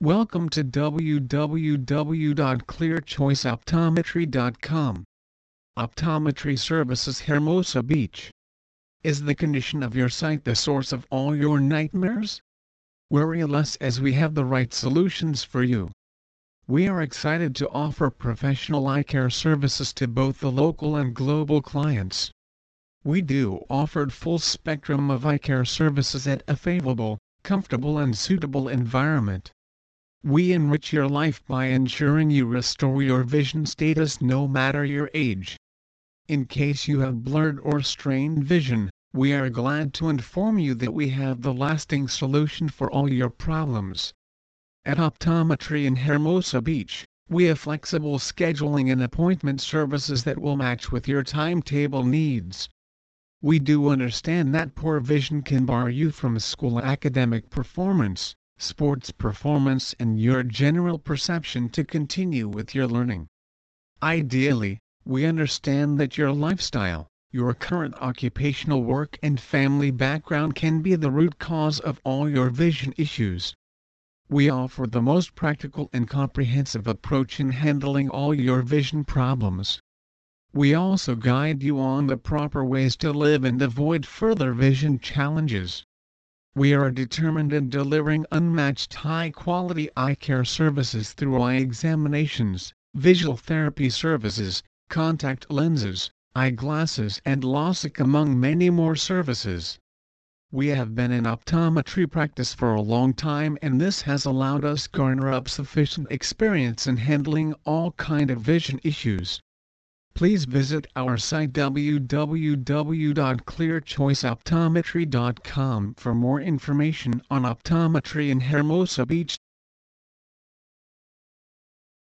Welcome to www.clearchoiceoptometry.com. Optometry Services Hermosa Beach. Is the condition of your sight the source of all your nightmares? Worry less as we have the right solutions for you. We are excited to offer professional eye care services to both the local and global clients. We do offered full spectrum of eye care services at a favorable, comfortable and suitable environment. We enrich your life by ensuring you restore your vision status no matter your age. In case you have blurred or strained vision, we are glad to inform you that we have the lasting solution for all your problems. At Optometry in Hermosa Beach, we have flexible scheduling and appointment services that will match with your timetable needs. We do understand that poor vision can bar you from school academic performance, sports performance and your general perception to continue with your learning. Ideally, we understand that your lifestyle, your current occupational work and family background can be the root cause of all your vision issues. We offer the most practical and comprehensive approach in handling all your vision problems. We also guide you on the proper ways to live and avoid further vision challenges. We are determined in delivering unmatched high-quality eye care services through eye examinations, visual therapy services, contact lenses, eyeglasses and LASIK among many more services. We have been in optometry practice for a long time and this has allowed us garner up sufficient experience in handling all kind of vision issues please visit our site www.clearchoiceoptometry.com for more information on optometry in Hermosa Beach.